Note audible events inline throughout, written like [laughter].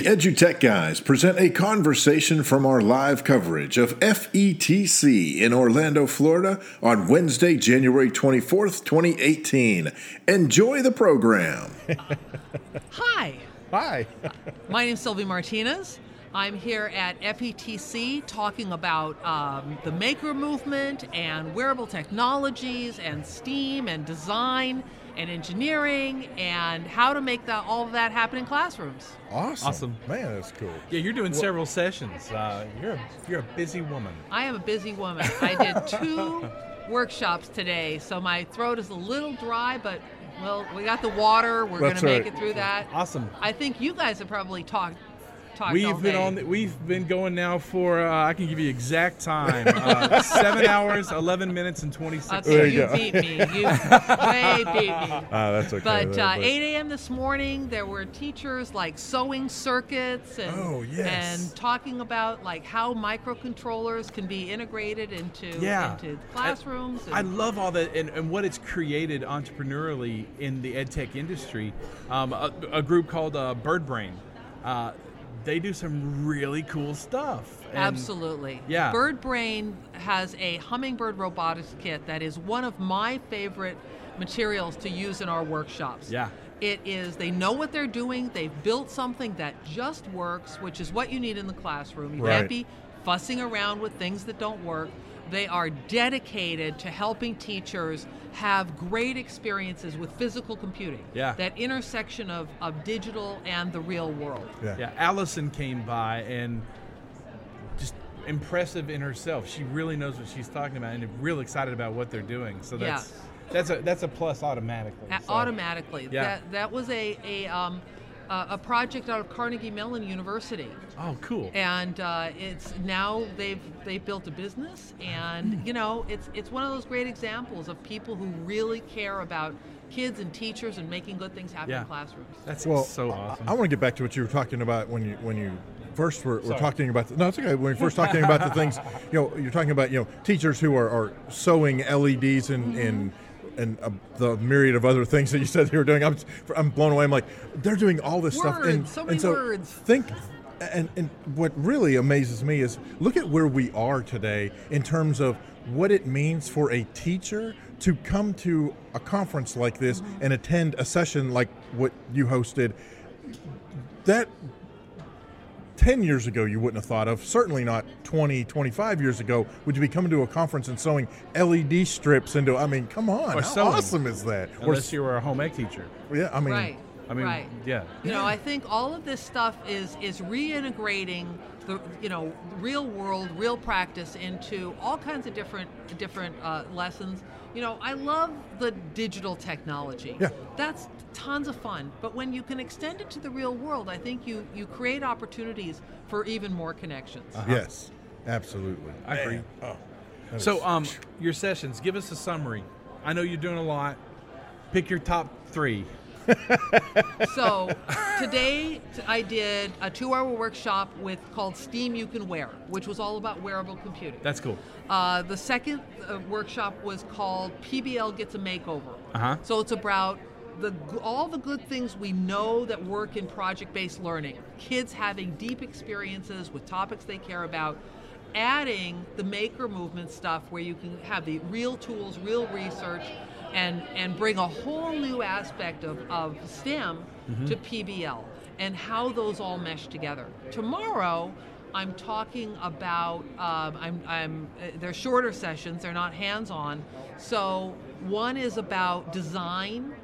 The EduTech guys present a conversation from our live coverage of FETC in Orlando, Florida on Wednesday, January 24th, 2018. Enjoy the program. [laughs] Hi, Hi. my name is Sylvia Martinez. I'm here at FETC talking about um, the maker movement and wearable technologies and STEAM and design and engineering and how to make that all of that happen in classrooms. Awesome. Awesome. Man, that's cool. Yeah, you're doing several sessions. Uh, you're a, you're a busy woman. I am a busy woman. I did [laughs] two workshops today, so my throat is a little dry, but well, we got the water. We're going That's to make it through that. Awesome. I think you guys have probably talked talked We've been on. The, we've been going now for. Uh, I can give you exact time. Uh, seven [laughs] hours, eleven minutes, and twenty six. Okay, There you, you go. beat me. You [laughs] way beat me. Ah, that's okay. But uh, 8 a.m. this morning, there were teachers like sewing circuits and Oh, yes. and talking about like how microcontrollers can be integrated into Yeah. into classrooms. I and- love all that and, and what it's created entrepreneurially in the ed tech industry. Um, a, a group called uh, Bird Brain. Uh, they do some really cool stuff. And- Absolutely. Yeah. Bird Brain has a hummingbird robotics kit that is one of my favorite materials to use in our workshops. Yeah. It is, they know what they're doing. They've built something that just works, which is what you need in the classroom. You Right. can't be fussing around with things that don't work. They are dedicated to helping teachers have great experiences with physical computing. Yeah. That intersection of, of digital and the real world. Yeah. Yeah, Allison came by and just impressive in herself. She really knows what she's talking about and real excited about what they're doing. So that's that's a that's a plus automatically. A- So- automatically. Yeah. That that was a a um, a a project out of Carnegie Mellon University, Oh, cool. and uh, it's now they've they've built a business, and you know it's it's one of those great examples of people who really care about kids and teachers and making good things happen Yeah. in classrooms. That's Well, so awesome. I, want to get back to what you were talking about when you when you first were, were talking about. The, no, it's okay. When you first talking about the things, [laughs] you know, you're talking about you know teachers who are, are sewing LEDs and and and uh, the myriad of other things that you said they were doing. I'm I'm blown away. I'm like, they're doing all this stuff. And, Words, so many and so words. Think. And, and what really amazes me is look at where we are today in terms of what it means for a teacher to come to a conference like this Mm-hmm. and attend a session like what you hosted that 10 years ago you wouldn't have thought of certainly not 20 25 years ago would you be coming to a conference and sewing led strips into i mean come on Or how sewing. awesome is that Or Unless s- you were a home ec teacher. yeah i mean right. I mean, right. yeah. You know, I think all of this stuff is is reintegrating the you know real world, real practice into all kinds of different different uh, lessons. You know, I love the digital technology. Yeah. That's tons of fun. But when you can extend it to the real world, I think you you create opportunities for even more connections. yes absolutely I agree. Man, oh, So, is- um, your sessions. Give us a summary. I know you're doing a lot. Pick your top three. [laughs] so today I did a two-hour workshop with called Steam You Can Wear, which was all about wearable computing. That's cool. Uh, the second uh, workshop was called PBL Gets a Makeover. Uh-huh. So it's about the all the good things we know that work in project-based learning. Kids having deep experiences with topics they care about. Adding the maker movement stuff where you can have the real tools, real research, and, and bring a whole new aspect of, of STEM to PBL and how those all mesh together. Tomorrow, I'm talking about um, I'm, I'm uh, they're shorter sessions they're not hands-on so one is about design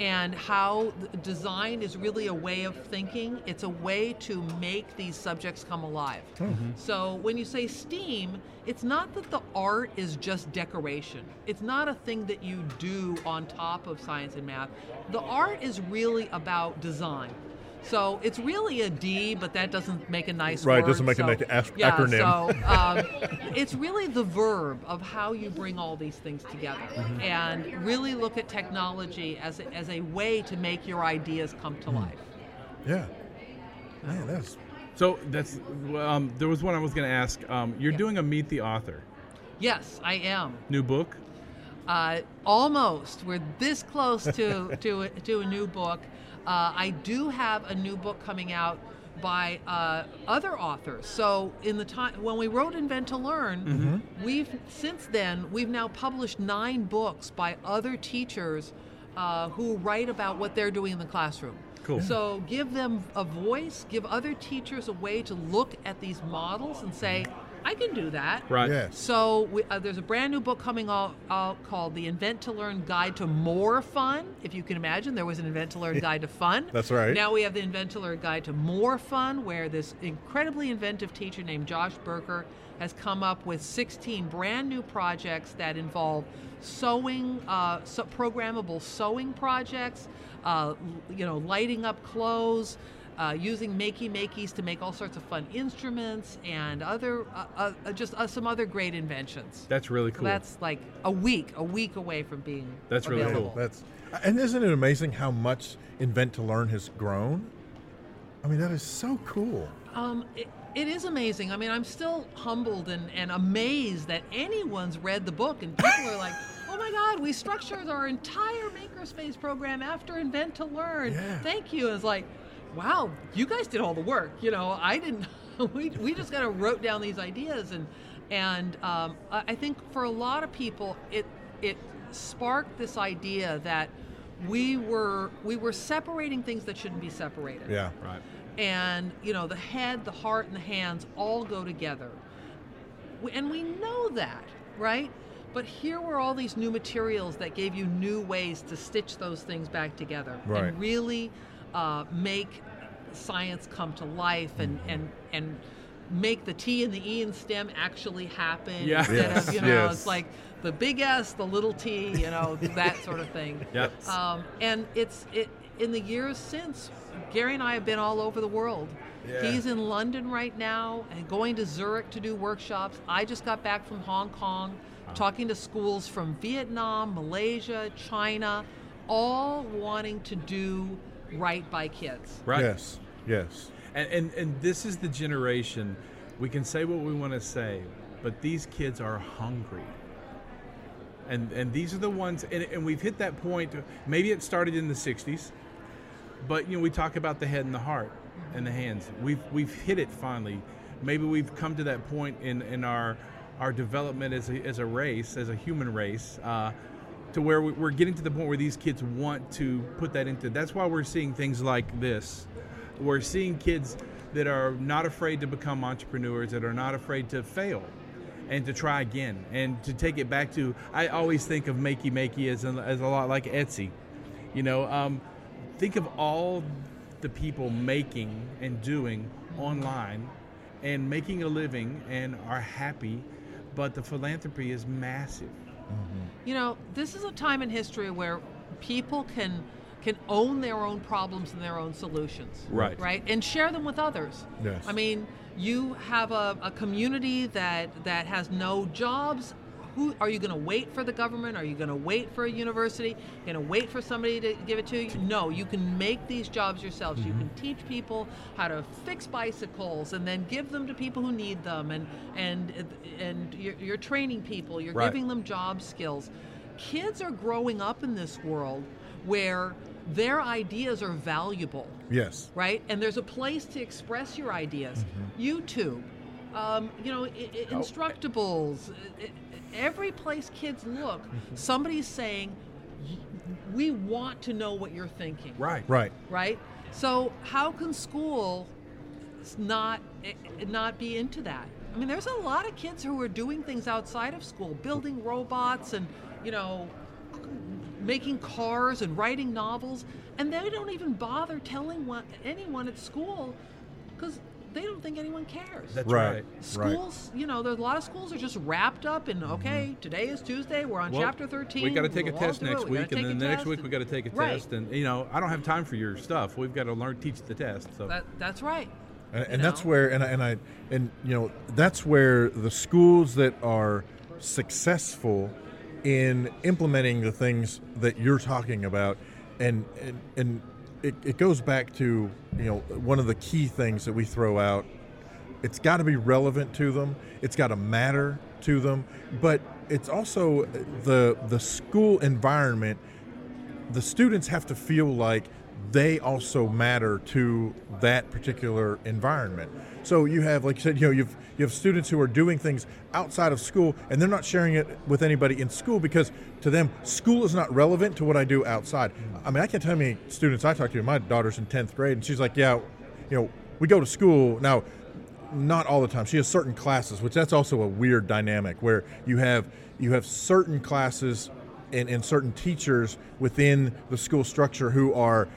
and how design is really a way of thinking. It's a way to make these subjects come alive. Mm-hmm. So when you say steam it's not that the art is just decoration. It's not a thing that you do on top of science and math. The art is really about design so it's really a D, but that doesn't make a nice word. Right, word. doesn't make a so, nice ac- yeah, acronym. So um, it's really the verb of how you bring all these things together Mm-hmm. and really look at technology as a, as a way to make your ideas come to life. yeah man that's So that's um, there was one I was going to ask. Um, you're doing a meet the author Yes, I am. new book. Uh, almost. We're this close to [laughs] to to a new book. Uh, I do have a new book coming out by uh, other authors. So in the time when we wrote Invent to Learn, Mm-hmm. we've since then we've now published nine books by other teachers uh, who write about what they're doing in the classroom. Cool. So give them a voice, give other teachers a way to look at these models and say, I can do that. Right. Yes. So we, uh, there's a brand new book coming out, out called The Invent to Learn Guide to More Fun. If you can imagine, there was an Invent to Learn Guide to Fun. That's right. Now we have the Invent to Learn Guide to More Fun, where this incredibly inventive teacher named Josh Burker has come up with 16 brand new projects that involve sewing, uh, so programmable sewing projects, uh, you know, lighting up clothes, uh, using makey makeys to make all sorts of fun instruments and other uh, uh, uh, just uh, some other great inventions. That's really So cool. that's like a week, a week away from being That's really cool. That's and isn't it amazing how much Invent to Learn has grown? I mean, that is so cool. Um, it, it is amazing. I mean, I'm still humbled and, and amazed that anyone's read the book and people are like, [laughs] oh my God, we structured our entire Makerspace program after Invent to Learn. Yeah. Thank you. It's like, wow, you guys did all the work. You know, I didn't, [laughs] we, we just kind of wrote down these ideas. And, and um, I I think for a lot of people, it, it sparked this idea that we were, we were separating things that shouldn't be separated Yeah. right. and you know the head the heart and the hands all go together and we know that right but here were all these new materials that gave you new ways to stitch those things back together Right. and really uh, make science come to life and Mm-hmm. and and make the T and the E in STEM actually happen Yeah. instead Yes, of you know yes. it's like the big S the little T you know [laughs] that sort of thing [laughs] Yep. um, and it's it in the years since Gary and I have been all over the world. Yeah. He's in London right now and going to Zurich to do workshops. I just got back from Hong Kong, talking to schools from Vietnam, Malaysia, China, all wanting to do right by kids. Right. Yes. Yes. And, and and this is the generation. We can say what we want to say, but these kids are hungry. And and these are the ones. And, and we've hit that point. Maybe it started in the '60s, but you know we talk about the head and the heart and the hands. We've we've hit it finally. Maybe we've come to that point in in our our development as a, as a race, as a human race. Uh, to where we- we're getting to the point where these kids want to put that into. That's why we're seeing things like this. We're seeing kids that are not afraid to become entrepreneurs, that are not afraid to fail and to try again and to take it back to. I always think of Makey Makey as a, as a lot like Etsy. You know, um, think of all the people making and doing online and making a living and are happy, but the philanthropy is massive. Mm-hmm. You know, this is a time in history where people can can own their own problems and their own solutions. Right. Right? And share them with others. Yes. I mean, you have a, a community that that has no jobs. Who are you going to wait for the government? Are you going to wait for a university? Going to wait for somebody to give it to you? No, you can make these jobs yourselves. You can teach people how to fix bicycles and then give them to people who need them, and and and you're, you're training people. You're Right. giving them job skills. Kids are growing up in this world where their ideas are valuable Yes. right? And there's a place to express your ideas. YouTube, um, you know, I- I- Instructables, I- I- every place kids look, somebody's saying, "We want to know what you're thinking." Right. Right. Right. So how can school not eh, not be into that? I mean, there's a lot of kids who are doing things outside of school, building robots and you know, making cars and writing novels, and they don't even bother telling one, anyone at school because they don't think anyone cares. That's Right. right. Right. Schools, you know, there's a lot of schools are just wrapped up in mm-hmm. okay, today is Tuesday, we're on Well, chapter 13. We got to take a test next we week, and then the next week we and- got to take a Right. test. And you know, I don't have time for your stuff. We've got to learn, teach the test. So That, that's right. and, and that's where and I, and I and you know that's where the schools that are successful in implementing the things that you're talking about and and, and it, it goes back to you know one of the key things that we throw out. It's got to be relevant to them. It's got to matter to them. But it's also the the school environment the students have to feel like they also matter to that particular environment. So you have, like you said, you know, you've you have students who are doing things outside of school, and they're not sharing it with anybody in school because to them, school is not relevant to what I do outside. Mm. I mean, I can't tell how many students I talk to. My daughter's in tenth grade, and she's like, "Yeah, you know, we go to school now." Not all the time. She has certain classes, which that's also a weird dynamic where you have you have certain classes and, and certain teachers within the school structure who are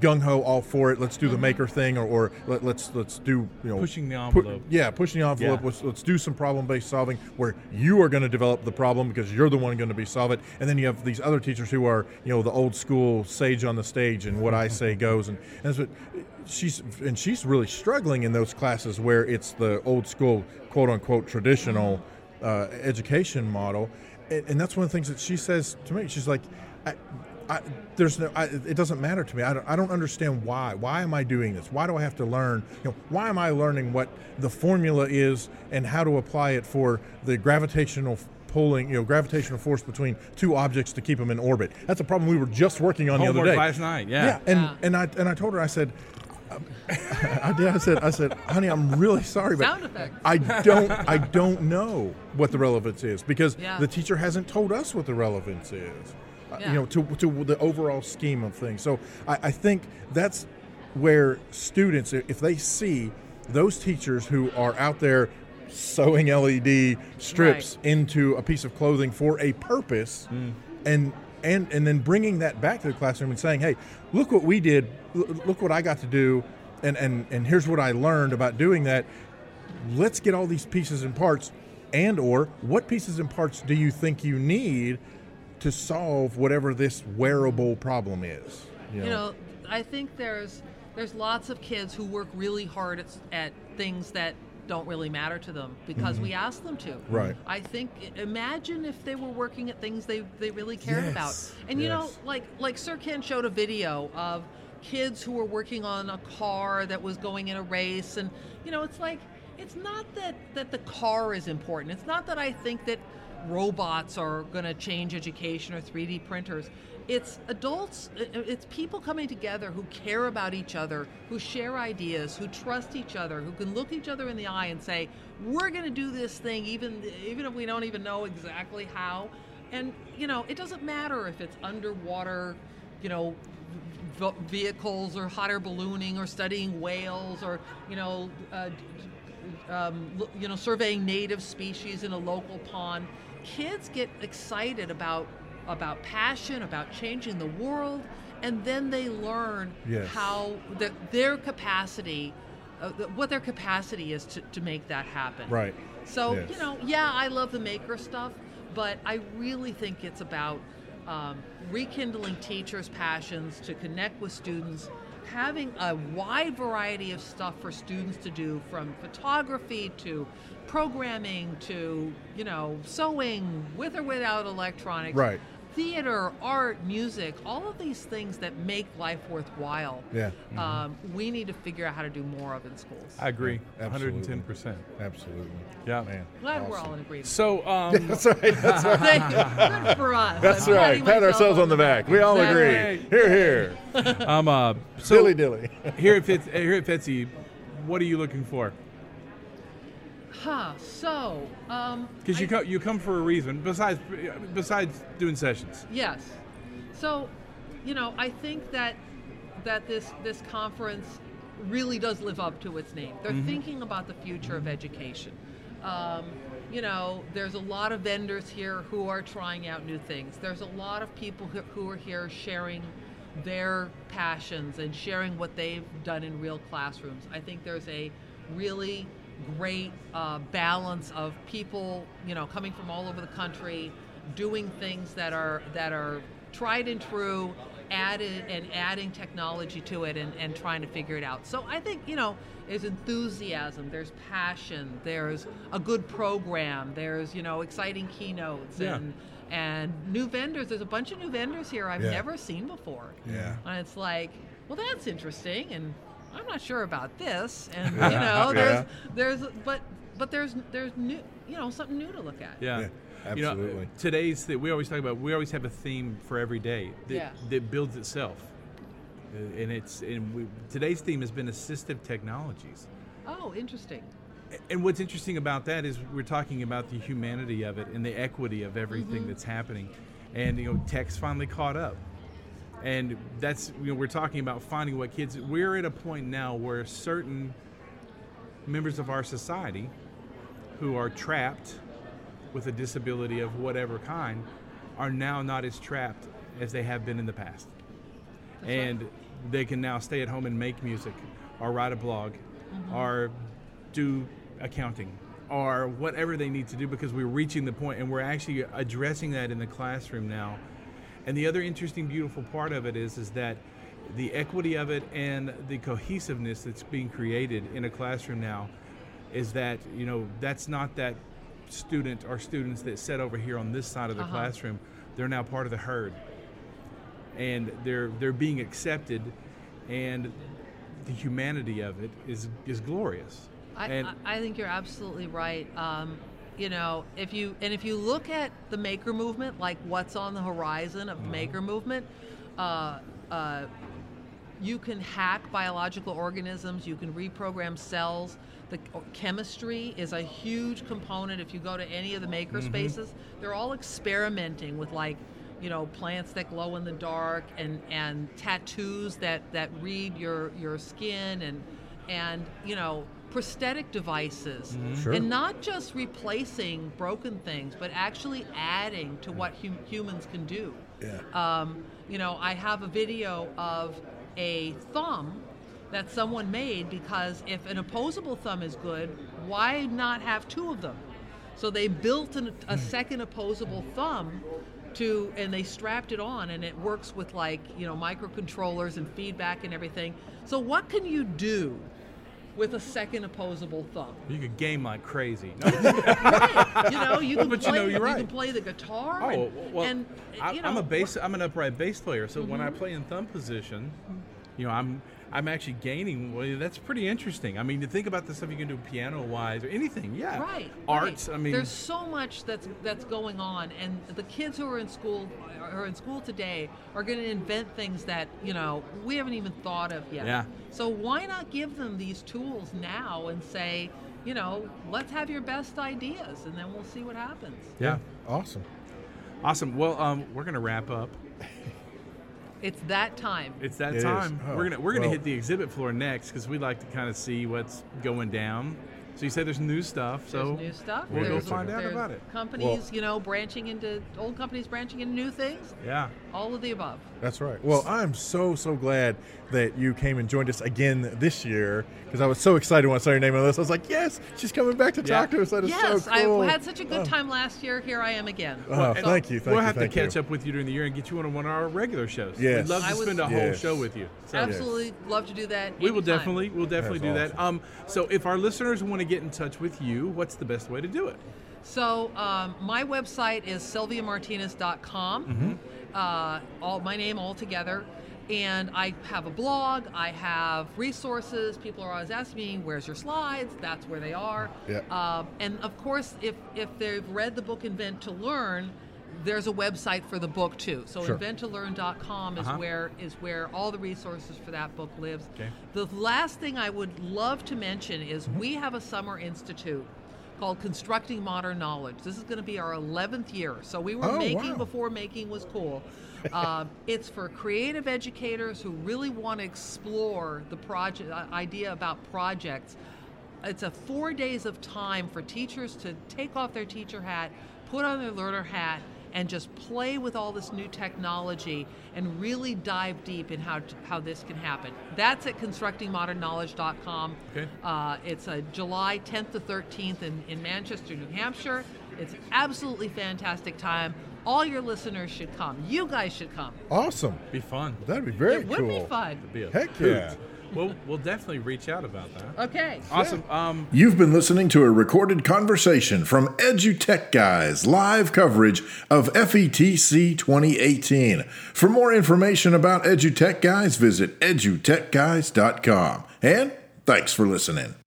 gung ho, all for it. Let's do the maker thing, or, or let, let's let's do you know Pushing the pu- envelope. yeah, pushing the envelope. Yeah. Let's, let's do some problem based solving where you are going to develop the problem because you're the one going to be solve it. And then you have these other teachers who are you know the old school sage on the stage and what I [laughs] say goes. And, and that's what she's and she's really struggling in those classes where it's the old school quote unquote traditional uh, education model. And, and that's one of the things that she says to me. She's like. I, I, there's no. I, it doesn't matter to me. I don't, I don't understand why. Why am I doing this? Why do I have to learn? You know, why am I learning what the formula is and how to apply it for the gravitational pulling, you know, gravitational force between two objects to keep them in orbit? That's a problem we were just working on the other day. last night, yeah. Yeah, and Yeah. and I and I told her. I said. Um, [laughs] I did. I said. I said, honey, I'm really sorry, but Sound. I don't. I don't know what the relevance is because Yeah. the teacher hasn't told us what the relevance is. Yeah. You know, to, to the overall scheme of things. So I, I think that's where students, if they see those teachers who are out there sewing LED strips into a piece of clothing for a purpose, mm. and and and then bringing that back to the classroom and saying, "Hey, look what we did. L- Look what I got to do." And, and, and here's what I learned about doing that let's get all these pieces and parts and or what pieces and parts do you think you need to solve whatever this wearable problem is you know i think there's there's lots of kids who work really hard at, at things that don't really matter to them because we ask them to Mm-hmm. Right. i think imagine if they were working at things they, they really cared Yes. about and you know like like sir ken showed a video of kids who were working on a car that was going in a race and you know it's like it's not that that the car is important it's not that i think that robots are going to change education or 3d printers. It's adults it's people coming together who care about each other who share ideas who trust each other who can look each other in the eye and say we're going to do this thing even even if we don't even know exactly how. And you know it doesn't matter if it's underwater you know vehicles or hot air ballooning or studying whales or you know uh, um, you know surveying native species in a local pond kids get excited about about passion about changing the world and then they learn Yes. how the, their capacity uh, th- what their capacity is to, to make that happen Right. so Yes. you know yeah i love the maker stuff but i really think it's about um, rekindling teachers passions to connect with students having a wide variety of stuff for students to do from photography to programming to you know sewing with or without electronics Right. Theater art music all of these things that make life worthwhile Yeah. um, we need to figure out how to do more of in schools I agree, Absolutely. 110%. absolutely Yeah. man glad we're all in agreement So, um, [laughs] that's right that's right Thank you. Good for us. that's I'm right pat ourselves on the back we all Exactly. agree here here I'm uh, so dilly dilly [laughs] here at Fitz, here at Fitzy, what are you looking for? Huh. So, um, Because you come you come for a reason. Besides besides doing sessions. Yes. So, you know, I think that that this this conference really does live up to its name. They're thinking about the future of education. Um, you know, there's a lot of vendors here who are trying out new things. There's a lot of people who, who are here sharing their passions and sharing what they've done in real classrooms. I think there's a really great uh, balance of people, you know, coming from all over the country, doing things that are that are tried and true, added and adding technology to it, and, and trying to figure it out. So I think you know, there's enthusiasm, there's passion, there's a good program, there's you know, exciting keynotes Yeah. and and new vendors. There's a bunch of new vendors here I've Yeah. never seen before. Yeah. And it's like, well, that's interesting, and I'm not sure about this, and you know, [laughs] Yeah. there's there's but but there's there's new you know something new to look at. Yeah. Yeah, You know, absolutely. today's that we always talk about. We always have a theme for every day that, Yeah. that builds itself. Uh, And it's and we, today's theme has been assistive technologies. Oh, interesting. And what's interesting about that is we're talking about the humanity of it and the equity of everything that's happening. And you know, tech's finally caught up. And that's you know, we're talking about finding what kids we're at a point now where certain members of our society who are trapped with a disability of whatever kind are now not as trapped as they have been in the past. and they can now stay at home and make music or write a blog mm-hmm. or do accounting or whatever they need to do because we're reaching the point and we're actually addressing that in the classroom now. And the other interesting, beautiful part of it is, is that the equity of it and the cohesiveness that's being created in a classroom now is that, you know, that's not that student or students that sit over here on this side of the Uh-huh. classroom. They're now part of the herd and they're they're being accepted and the humanity of it is is glorious. I, and I, I think you're absolutely right. Um, you know, if you and if you look at the maker movement, like what's on the horizon of the maker movement, uh, uh, you can hack biological organisms. You can reprogram cells. The chemistry is a huge component. If you go to any of the maker spaces, they're all experimenting with like, you know, plants that glow in the dark and and tattoos that that read your your skin and and you know prosthetic devices Sure. and not just replacing broken things but actually adding to what hum- humans can do Yeah. um, you know i have a video of a thumb that someone made because if an opposable thumb is good why not have two of them so they built an, a second opposable thumb to, and they strapped it on, and it works with like you know microcontrollers and feedback and everything. So what can you do with a second opposable thumb? you could game like crazy. [laughs] No, You know, you can But you play. know, you're right. can play the guitar. oh and, well, and I, you know, I'm a bass. I'm an upright bass player, so when I Mm-hmm. play in thumb position, you know, I'm I'm actually gaining. Well, that's pretty interesting. I mean, to think about the stuff you can do piano wise or anything. Yeah, Right. Arts. right. I mean, there's so much that's that's going on, and the kids who are in school are in school today are going to invent things that you know we haven't even thought of yet. Yeah. So why not give them these tools now and say, you know, let's have your best ideas, and then we'll see what happens. yeah. Awesome. Awesome. Well, um, we're gonna wrap up. [laughs] It's that time. It's that It is. time. Oh, we're gonna we're gonna well. hit the exhibit floor next because we'd like to kind of see what's going down. So you say there's new stuff. So There's new stuff. we'll go find out about it. Companies, you know, branching into old companies branching into new things. Yeah. All of the above. That's right. Well, I'm so so glad that you came and joined us again this year because I was so excited when I saw your name on this. I was like, yes, she's coming back to Yeah. talk to us. That is yes, so cool. I had such a good Oh. time last year. Here I am again. Oh, And thank you. Thank we'll you. have thank to catch you. up with you during the year and get you on one of our regular shows. Yes. We'd love to I was- spend a whole Yes. show with you. So Absolutely love to do that. we will anytime. definitely we'll definitely do That's that. Um, so if our listeners want to get in touch with you, what's the best way to do it? So um, my website is sylviamartinez.com. Mm-hmm. Uh, all my name all together. And I have a blog. I have resources. People are always asking me, "Where's your slides?" That's where they are. Yeah. Um, and of course, if if they've read the book Invent to Learn, there's a website for the book too. So Sure. inventtolearn.com is Uh-huh. where is where all the resources for that book lives. Okay. The last thing I would love to mention is Mm-hmm. we have a summer institute called Constructing Modern Knowledge. This is going to be our 11th year. So we were Oh, making wow. before making was cool. Um, [laughs] it's for creative educators who really want to explore the project uh, idea about projects. It's a four days of time for teachers to take off their teacher hat, put on their learner hat, and just play with all this new technology and really dive deep in how how this can happen. That's at constructingmodernknowledge.com. Okay. Uh, it's uh, July 10th to 13th in, in Manchester, New Hampshire. It's absolutely fantastic time. All your listeners should come. You guys should come. Awesome. Be fun. That'd be very cool. it would be fun. Be a Heck hoot. yeah. We'll we'll definitely reach out about that. Okay. Awesome. Um, You've been listening to a recorded conversation from EduTech Guys live coverage of FETC 2018. For more information about EduTech Guys, visit edutechguys.com. And thanks for listening.